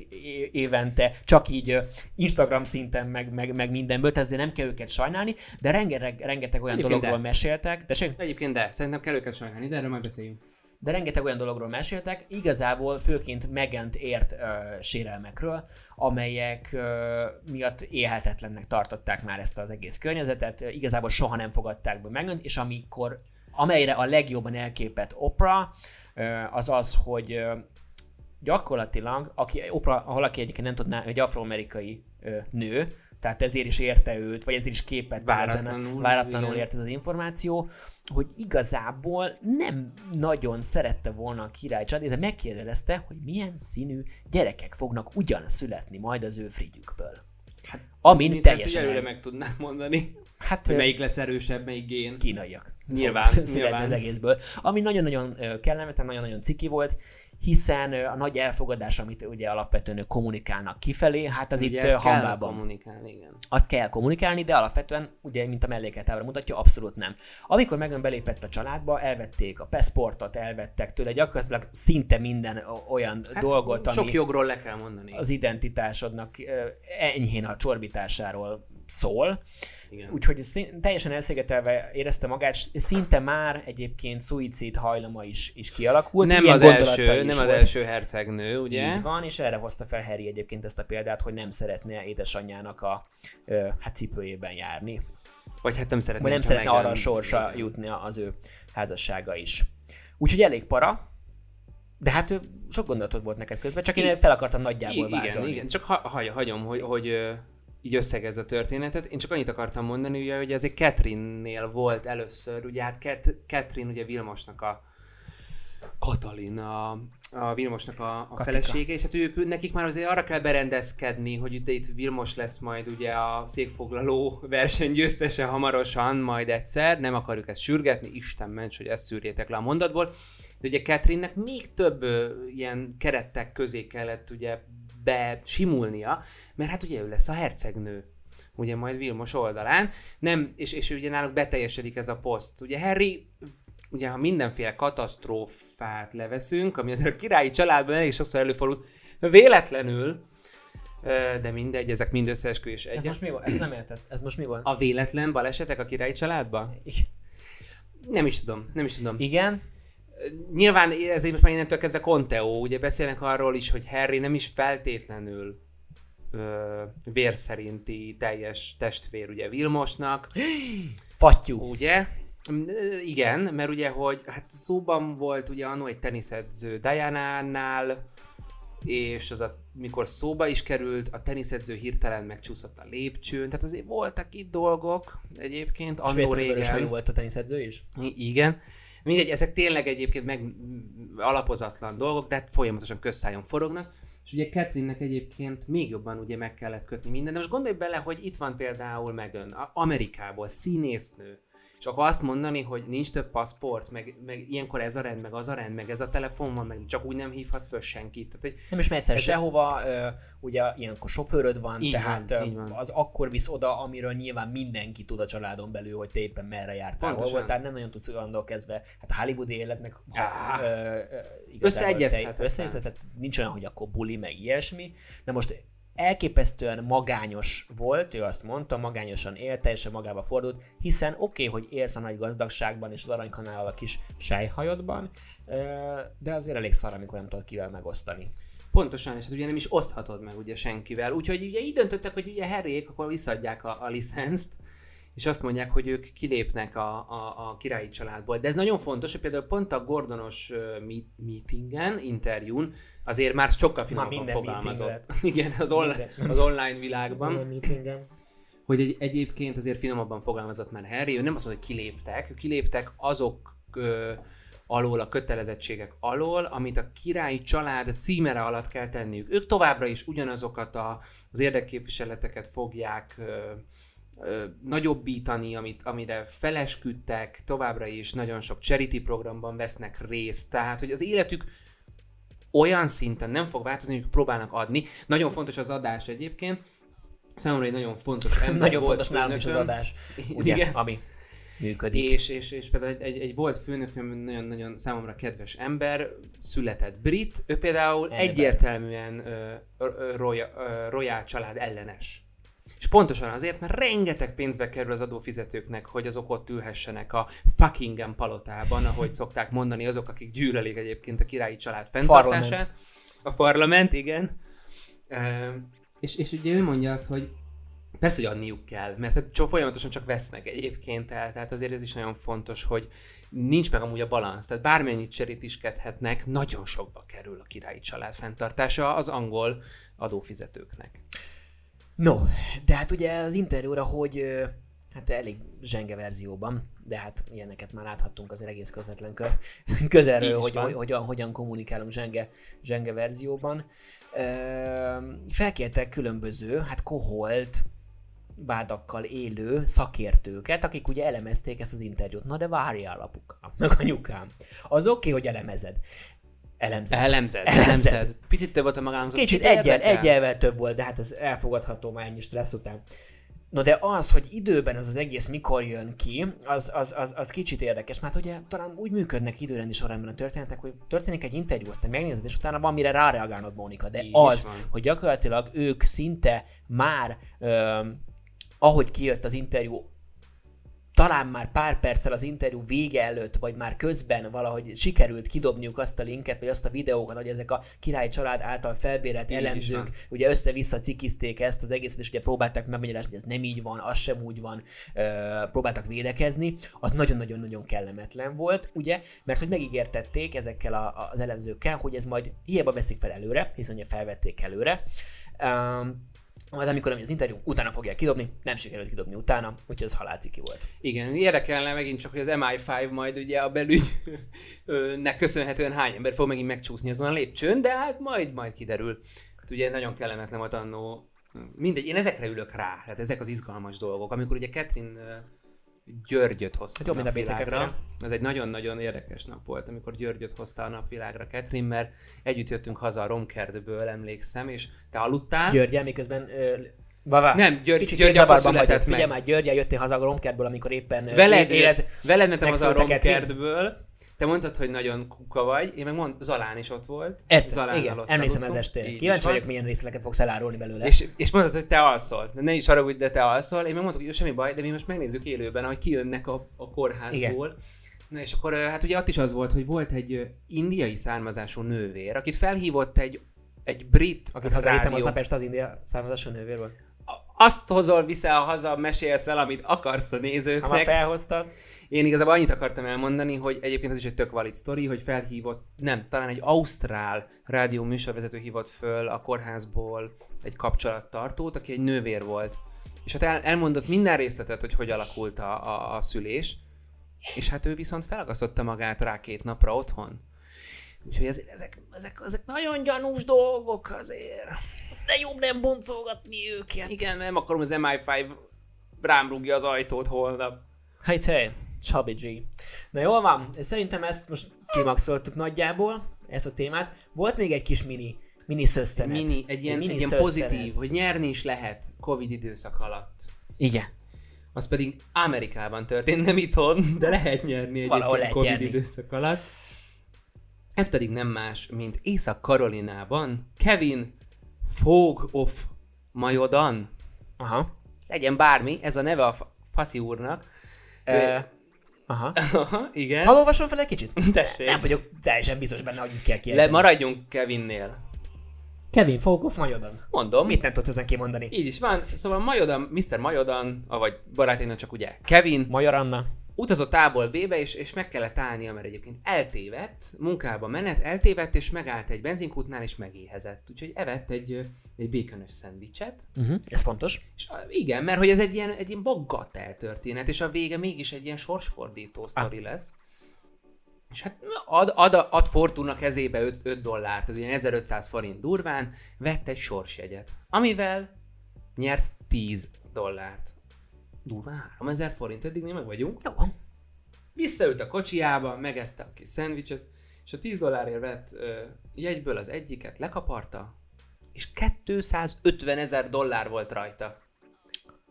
évente, csak így Instagram szinten, meg, meg, meg mindenből, tehát azért nem kell őket sajnálni, de rengeteg, rengeteg olyan Egyébként dologról de. meséltek. Tessék? Egyébként de, szerintem kell őket sajnálni, de erről majd beszéljünk. De rengeteg olyan dologról meséltek, igazából főként megent ért ö, sérelmekről, amelyek ö, miatt élhetetlennek tartották már ezt az egész környezetet, igazából soha nem fogadták be megent, és amikor, amelyre a legjobban elképett Oprah, ö, az az, hogy ö, gyakorlatilag, aki, Oprah, ha valaki egyébként nem tudná, egy afroamerikai ö, nő, tehát ezért is érte őt, vagy ezért is képet Váratlanul, váratlanul igen. ért ez az információ, hogy igazából nem nagyon szerette volna a király család, de megkérdezte, hogy milyen színű gyerekek fognak ugyan születni majd az ő frigyükből. Hát, Amin teljesen előre el- meg tudnám mondani, Hát hogy melyik lesz erősebb, melyik gén. kínaiak. Nyilván, Szóval [LAUGHS] nyilván. az egészből. Ami nagyon-nagyon kellemetlen, nagyon-nagyon ciki volt, hiszen a nagy elfogadás, amit ugye alapvetően ők kommunikálnak kifelé, hát az Ugye itt kell kommunikálni, igen. azt kell kommunikálni, de alapvetően, ugye, mint a mellékeltábra mutatja, abszolút nem. Amikor megön belépett a családba, elvették a paszportot, elvettek tőle gyakorlatilag szinte minden olyan Hát, dolgot, ami Sok jogról le kell mondani. az identitásodnak enyhén a csorbitásáról szól. Igen. Úgyhogy szín- teljesen elszigetelve érezte magát, szinte már egyébként szuicid hajlama is, is kialakult. nem Ilyen az első, nem az első hercegnő, ugye? Így van, és erre hozta fel Harry egyébként ezt a példát, hogy nem szeretne édesanyjának a hát cipőjében járni. Vagy hát nem szeretné. Vagy nem szeretne arra a sorsa jutni az ő házassága is. Úgyhogy elég para, de hát sok gondolatot volt neked közben, csak én I- fel akartam nagyjából igen, vázolni. igen, csak ha, hagy, hagyom, hogy, hogy így összegezz a történetet. Én csak annyit akartam mondani, ugye, hogy ez egy Catherine-nél volt először, ugye hát Cat, Catherine ugye Vilmosnak a Katalin, a, a Vilmosnak a, a Katika. felesége, és hát ők, nekik már azért arra kell berendezkedni, hogy itt, itt Vilmos lesz majd ugye a székfoglaló verseny győztese hamarosan, majd egyszer, nem akarjuk ezt sürgetni, Isten ments, hogy ezt szűrjétek le a mondatból, de ugye Catherine-nek még több ö, ilyen kerettek közé kellett ugye besimulnia, mert hát ugye ő lesz a hercegnő ugye majd Vilmos oldalán, nem, és, és ugye náluk beteljesedik ez a poszt. Ugye Harry, ugye ha mindenféle katasztrófát leveszünk, ami azért a királyi családban elég sokszor előfordult, véletlenül, de mindegy, ezek mind összeesküvés Ez egy. most mi volt? Ezt nem érted. Ez most mi volt? A véletlen balesetek a királyi családban? Igen. Nem is tudom, nem is tudom. Igen, Nyilván ezért most már innentől kezdve Conteo, ugye beszélnek arról is, hogy Harry nem is feltétlenül ö, vér szerinti teljes testvér ugye Vilmosnak, [GASPS] fattyú. ugye? Mm, Igen, mert ugye, hogy hát szóban volt ugye annó egy teniszedző Diana-nál, és az a, mikor szóba is került, a teniszedző hirtelen megcsúszott a lépcsőn, tehát azért voltak itt dolgok egyébként, annó régen. volt a teniszedző is. I- Igen. Mindegy, ezek tényleg egyébként meg alapozatlan dolgok, de hát folyamatosan közszájon forognak. És ugye Catherine-nek egyébként még jobban ugye meg kellett kötni minden. De most gondolj bele, hogy itt van például Megan, A- Amerikából, színésznő. És akkor azt mondani, hogy nincs több paszport, meg, meg ilyenkor ez a rend, meg az a rend, meg ez a telefon van, meg csak úgy nem hívhatsz föl senkit. Tehát, hogy Nem is mehetsz Ez- sehova, ugye ilyenkor sofőröd van, Így tehát van, van. az akkor visz oda, amiről nyilván mindenki tud a családon belül, hogy te éppen merre jártál, hol Pontosan. voltál, nem nagyon tudsz onnantól kezdve, hát a hollywoodi életnek ha, Á, ö, ö, igazából összeegyeztethetetlen. te- összeegyeztethet, nincs olyan, hogy akkor buli, meg ilyesmi, de most elképesztően magányos volt, ő azt mondta, magányosan élt, teljesen magába fordult, hiszen oké, okay, hogy élsz a nagy gazdagságban és az aranykanál a kis sejhajodban, de azért elég szar, amikor nem tudod kivel megosztani. Pontosan, és hát ugye nem is oszthatod meg ugye senkivel. Úgyhogy ugye így döntöttek, hogy ugye Harryék akkor visszadják a, a licenszt, és azt mondják, hogy ők kilépnek a, a, a királyi családból. De ez nagyon fontos, hogy például pont a Gordonos meetingen, interjún, azért már sokkal finomabban fogalmazott. [LAUGHS] Igen, az, online, Minden. az online világban. hogy egy, egyébként azért finomabban fogalmazott már Harry, ő nem azt mondta, hogy kiléptek, ők kiléptek azok ö, alól, a kötelezettségek alól, amit a királyi család címere alatt kell tenniük. Ők továbbra is ugyanazokat a, az érdekképviseleteket fogják ö, ö, nagyobbítani, amit, amire felesküdtek, továbbra is nagyon sok charity programban vesznek részt, tehát hogy az életük olyan szinten nem fog változni, hogy próbálnak adni. Nagyon fontos az adás egyébként, Számomra egy nagyon fontos ember Nagyon volt fontos nálunk is az adás, ugye, Igen. ami működik. És, és, és például egy, egy, egy volt főnököm, nagyon-nagyon számomra kedves ember, született brit, ő például Elnevel. egyértelműen ö, royal család ellenes. És pontosan azért, mert rengeteg pénzbe kerül az adófizetőknek, hogy azok ott ülhessenek a Fuckingham palotában, ahogy szokták mondani azok, akik gyűlölik egyébként a királyi család fenntartását. Parlament. A parlament, igen. Ö, és, és ugye ő mondja azt, hogy Persze, hogy adniuk kell, mert csak folyamatosan csak vesznek egyébként el, tehát azért ez is nagyon fontos, hogy nincs meg amúgy a balansz, tehát bármennyit cserétiskedhetnek, nagyon sokba kerül a királyi család fenntartása az angol adófizetőknek. No, de hát ugye az interjúra, hogy hát elég zsenge verzióban, de hát ilyeneket már láthattunk azért egész közvetlen kö, [LAUGHS] közelről, hogy, hogy hogyan, hogyan kommunikálunk zsenge, zsenge verzióban. Felkértek különböző, hát koholt, vádakkal élő szakértőket, akik ugye elemezték ezt az interjút. Na de várjál, apuka, meg anyukám. Az oké, okay, hogy elemezed. Elemzed. Elemzed, Elemzed. elemzed. Picit több volt a magához. Kicsit egyel, egyelvel több volt, de hát ez elfogadható már ennyi stressz után. No de az, hogy időben ez az egész mikor jön ki, az, az, az, az kicsit érdekes, mert ugye talán úgy működnek időrendi sorrendben a történetek, hogy történik egy interjú, aztán megnézed, és utána van mire ráreagálnod, Mónika, de Így az, hogy gyakorlatilag ők szinte már, öm, ahogy kijött az interjú, talán már pár perccel az interjú vége előtt, vagy már közben valahogy sikerült kidobniuk azt a linket, vagy azt a videókat, hogy ezek a király család által felbérelt Így elemzők ugye össze-vissza cikizték ezt az egészet, és ugye próbálták megmagyarázni, hogy ez nem így van, az sem úgy van, próbáltak védekezni, az nagyon-nagyon-nagyon kellemetlen volt, ugye, mert hogy megígértették ezekkel a, a- az elemzőkkel, hogy ez majd hiába veszik fel előre, hiszen ugye felvették előre, um, majd amikor az interjú utána fogják kidobni, nem sikerült kidobni utána, úgyhogy ez halálciki volt. Igen, érdekelne megint csak, hogy az MI5 majd ugye a belügynek [LAUGHS] köszönhetően hány ember fog megint megcsúszni azon a lépcsőn, de hát majd, majd kiderül. Hát ugye nagyon kellemetlen volt annó. Mindegy, én ezekre ülök rá, hát ezek az izgalmas dolgok. Amikor ugye Catherine Györgyöt hozta Hát jobb, a napvilágra. Ez egy nagyon-nagyon érdekes nap volt, amikor Györgyöt hozta a napvilágra Catherine, mert együtt jöttünk haza a Romkertből, emlékszem, és te aludtál. Györgyel, miközben ö, Vavá, Nem, György, kicsit György akkor zavarban született vagyok. meg. Figyelj már, Györgyel jöttél haza a romkertből, amikor éppen Veled, élet, veled mentem az a romkertből, te mondtad, hogy nagyon kuka vagy, én meg mond, Zalán is ott volt. Értem, Zalánnal igen, emlékszem ez is Kíváncsi vagyok, milyen részleteket fogsz elárulni belőle. És, és mondtad, hogy te alszol. Ne is haragudj, de te alszol. Én meg mondtam, hogy jó, semmi baj, de mi most megnézzük élőben, ahogy kijönnek a, a kórházból. Na és akkor hát ugye ott is az volt, hogy volt egy indiai származású nővér, akit felhívott egy, egy brit Akit hazavittem, rádió. az Pest az India származású nővér volt. Azt hozol vissza a haza, mesélsz el, amit akarsz a Ha nézőknek. felhoztad. Én igazából annyit akartam elmondani, hogy egyébként ez is egy tök valid sztori, hogy felhívott, nem, talán egy ausztrál rádió műsorvezető hívott föl a kórházból egy kapcsolattartót, aki egy nővér volt. És hát el, elmondott minden részletet, hogy hogy alakult a, a, a szülés, és hát ő viszont felagasztotta magát rá két napra otthon. Úgyhogy ezek, ezek, ezek, ezek nagyon gyanús dolgok azért. De jobb nem boncolgatni őket. Igen, nem akarom az MI5 rám rúgja az ajtót holnap. Hey, hey, Chubby G. Na jól van, szerintem ezt most kimaxoltuk nagyjából, ezt a témát. Volt még egy kis mini, mini szösszenet. Mini, egy ilyen, egy ilyen pozitív, hogy nyerni is lehet Covid időszak alatt. Igen. Az pedig Amerikában történt, nem itthon, de lehet nyerni lehet Covid nyerni. időszak alatt. Ez pedig nem más, mint Észak-Karolinában Kevin Fog of Majodan. Aha. Legyen bármi, ez a neve a fa- faszi úrnak. Ö, aha. Aha, igen. Hadd olvasom fel egy kicsit? Tessék. Nem vagyok teljesen biztos benne, hogy így kell Le, kiejteni. maradjunk Kevinnél. Kevin Foggoff Majodan. Mondom. Mit nem tudsz ezen kimondani? Így is van. Szóval Majodan, Mr. Majodan, vagy baráténak csak ugye Kevin, Major Anna. Utazott A-ból B-be, és, és meg kellett állnia, mert egyébként eltévedt, munkába menet, eltévedt, és megállt egy benzinkútnál, és megéhezett. Úgyhogy evett egy, egy békönös szendvicset. Uh-huh. Ez fontos. És igen, mert hogy ez egy ilyen, egy ilyen baggatel történet, és a vége mégis egy ilyen sorsfordító sztori lesz. És hát ad, ad, ad Fortuna kezébe 5, 5 dollárt, az ugye 1500 forint durván, vett egy sorsjegyet, amivel nyert 10 dollárt. Durván 3000 forint, eddig mi meg vagyunk. Jó. Visszaült a kocsiába, megette a kis szendvicset, és a 10 dollárért vett ö, jegyből az egyiket, lekaparta, és 250 ezer dollár volt rajta.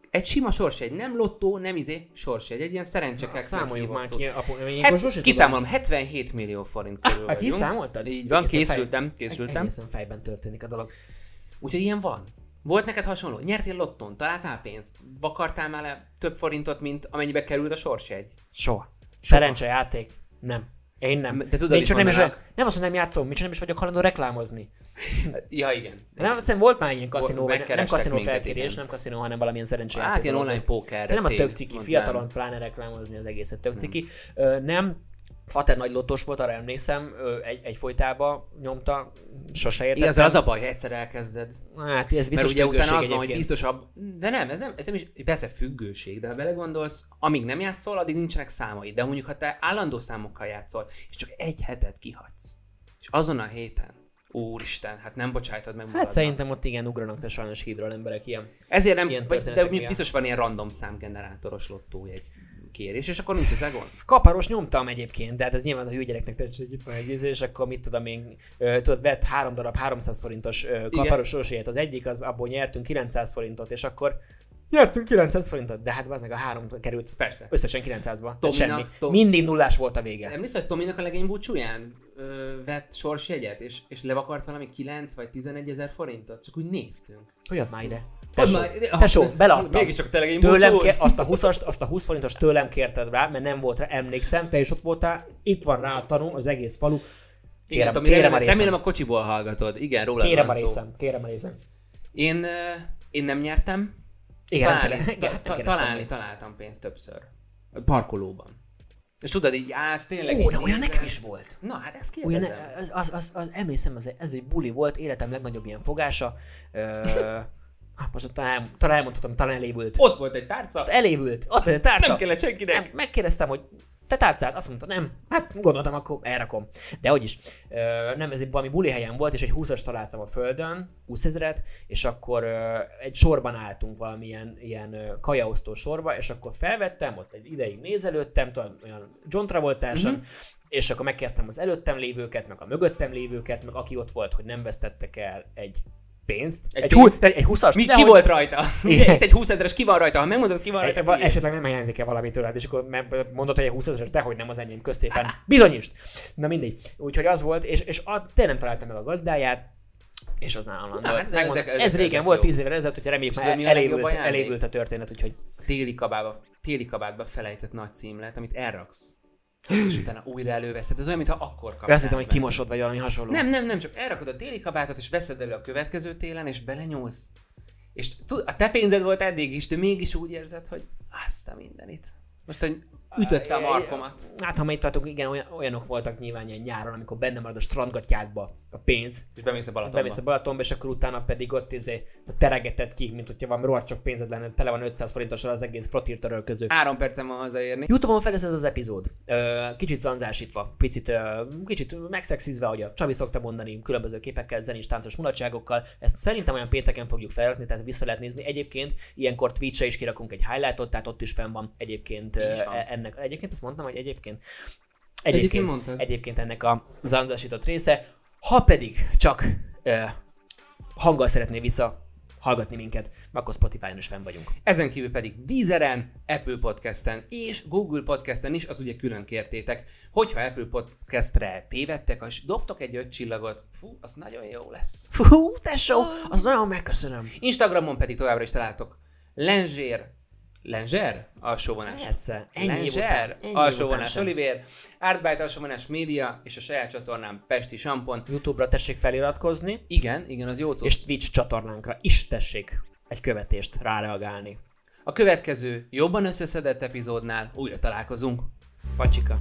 Egy sima sorsjegy, nem lottó, nem izé, sorsjegy, egy ilyen szerencsekek Számoljuk már ki. Apu, én sose kiszámolom, 77 millió forint körül Hát vagyunk. kiszámoltad? Így van, Egészen készültem, fej- készültem. Egészen fejben történik a dolog. Úgyhogy ilyen van. Volt neked hasonló? Nyertél lottón, találtál pénzt? Vakartál már le több forintot, mint amennyibe került a sorsjegy? Soha. Szerencsejáték? Nem. Én nem. De tudod, Én csak nem, is, nem azt, hogy nem játszom, mi csak nem is vagyok hajlandó reklámozni. [LAUGHS] Ja, igen. Nem, szerintem volt már ilyen kaszinó, nem kaszinó felkérés, nem kaszinó, hanem valamilyen szerencsejáték. Hát ilyen online póker. Szerintem az tök ciki, fiatalon pláne reklámozni az egészet tök ciki. Ö, nem, Fater nagy lottos volt, arra emlékszem, egy, folytába nyomta, sose értettem. Igaz, az a baj, ha egyszer elkezded. Hát ez biztos Mert ugye utána az van, hogy biztosabb. De nem, ez nem, ez nem is, persze függőség, de ha belegondolsz, amíg nem játszol, addig nincsenek számai. De mondjuk, ha te állandó számokkal játszol, és csak egy hetet kihagysz, és azon a héten, úristen, hát nem bocsájtod meg Hát magadnak. szerintem ott igen, ugranak te sajnos hídról emberek ilyen. Ezért nem, ilyen de mondjuk biztos van ilyen random számgenerátoros lottójegy kérés, és akkor nincs ezzel gond. Kaparos nyomtam egyébként, de hát ez nyilván a hülye gyereknek tetszett, hogy itt van egy íz, és akkor mit tudom én, tudod, vett három darab 300 forintos kaparos sorsélyet, az egyik, az abból nyertünk 900 forintot, és akkor nyertünk 900 forintot, de hát az meg a három került Persze. összesen 900-ba. Tehát Tominak- semmi. Tom- Mindig nullás volt a vége. Emlékszel, hogy Tominak a legény búcsúján ö, vett sorsjegyet, és, és levakart valami 9 vagy 11 ezer forintot? Csak úgy néztünk. Hogy add már ide. Tesó, már tesó, beleadtam. Mégis csak te legény Tőlem kér, azt a 20 azt a 20 forintos tőlem kérted rá, mert nem volt rá, emlékszem, te is ott voltál, itt van rá a tanú, az egész falu. Igen, Kérem, kérem a remélem, a kocsiból hallgatod. Igen, róla Kérem a van szó. részem, kérem a részem. Én, én nem nyertem. Igen, találni, ta, nem ta, kérdeztem találni, találtam pénzt többször. Parkolóban. És tudod, így állsz tényleg. Ó, de olyan nekem is volt. Na, hát Olyan, kérdezem. az, az, az, az, emlékszem, az, ez egy buli volt, életem legnagyobb ilyen fogása. Ö, [LAUGHS] hát most talán, talán elmondhatom, talán elévült. Ott volt egy tárca, Elévült, ott egy tárca. nem kellett senkinek. Nem, megkérdeztem, hogy te tárcát? Azt mondta, nem. Hát gondoltam, akkor elrakom. De hogy is. Ö, nem, ez egy valami buli helyen volt, és egy 20-as találtam a földön, 20 ezeret, és akkor ö, egy sorban álltunk valamilyen ilyen kajaosztó sorba, és akkor felvettem, ott egy ideig nézelődtem, tudod, olyan John Travoltásan, Mhm. és akkor megkezdtem az előttem lévőket, meg a mögöttem lévőket, meg aki ott volt, hogy nem vesztettek el egy pénzt. Egy egy, pénzt? 20, egy 20-as. Mi, ki hogy- volt rajta? Igen. Itt egy 20 ezeres ki van rajta, ha megmondod, ki van rajta. Kiírj. esetleg nem hiányzik-e valami tőled, és akkor mondod, hogy egy 20 ezer, dehogy nem az enyém, közszépen. Bizonyítsd! Na mindegy. Úgyhogy az volt, és, és a, tényleg nem találtam meg a gazdáját, és az nálam Na, volt. hát ezek- ezek- ez régen ezek volt. 10 évvel ezelőtt, hogy reméljük már elévült, elévült a történet, úgyhogy téli kabába, téli kabátba felejtett nagy címlet, amit elraksz. És utána újra előveszed. Ez olyan, mintha akkor kapnál. Azt hittem, hogy kimosod, vagy valami hasonló. Nem, nem, nem, csak elrakod a téli kabátot, és veszed elő a következő télen, és belenyúlsz. És tud, a te pénzed volt eddig is, de mégis úgy érzed, hogy azt a mindenit. Most, hogy ütötte a markomat. Hát, ha itt tartunk, igen, olyan, olyanok voltak nyilván ilyen nyáron, amikor benne marad a strandgatjádba a pénz, És bemész a Balatonba. bemész a Balatonba, és akkor utána pedig ott izé, teregeted ki, mint hogyha valami rohadt sok pénzed lenne, tele van 500 forintosan az egész flotír törölköző. Három percem van hazaérni. Youtube-on fel ez az epizód. Ö, kicsit zanzásítva, picit, ö, kicsit megszexizve, ahogy a Csabi szokta mondani, különböző képekkel, zenés, táncos mulatságokkal. Ezt szerintem olyan pénteken fogjuk felrakni, tehát vissza lehet nézni. Egyébként ilyenkor Twitch-re is kirakunk egy highlightot, tehát ott is fenn van egyébként van. ennek. Egyébként azt mondtam, hogy egyébként. Egyébként mondtad. egyébként ennek a zanzásított része. Ha pedig csak ö, hanggal szeretné vissza hallgatni minket, akkor Spotify-on is fenn vagyunk. Ezen kívül pedig Deezeren, Apple Podcasten és Google Podcasten is, az ugye külön kértétek. Hogyha Apple Podcastre tévedtek, és dobtok egy öt csillagot, fú, az nagyon jó lesz. Fú, tesó, az nagyon megköszönöm. Instagramon pedig továbbra is találtok Lenzsér, Lenzsér? Alsó vonás. Persze, ennyi év Lenzsér, után, ennyi év alsó után vonás sem. Oliver, Artbyte alsó vonás média, és a saját csatornám Pesti Sampon. YouTube-ra tessék feliratkozni, Igen, igen, az jó cucc. és Twitch csatornánkra is tessék egy követést ráreagálni. A következő, jobban összeszedett epizódnál újra találkozunk. Pacsika.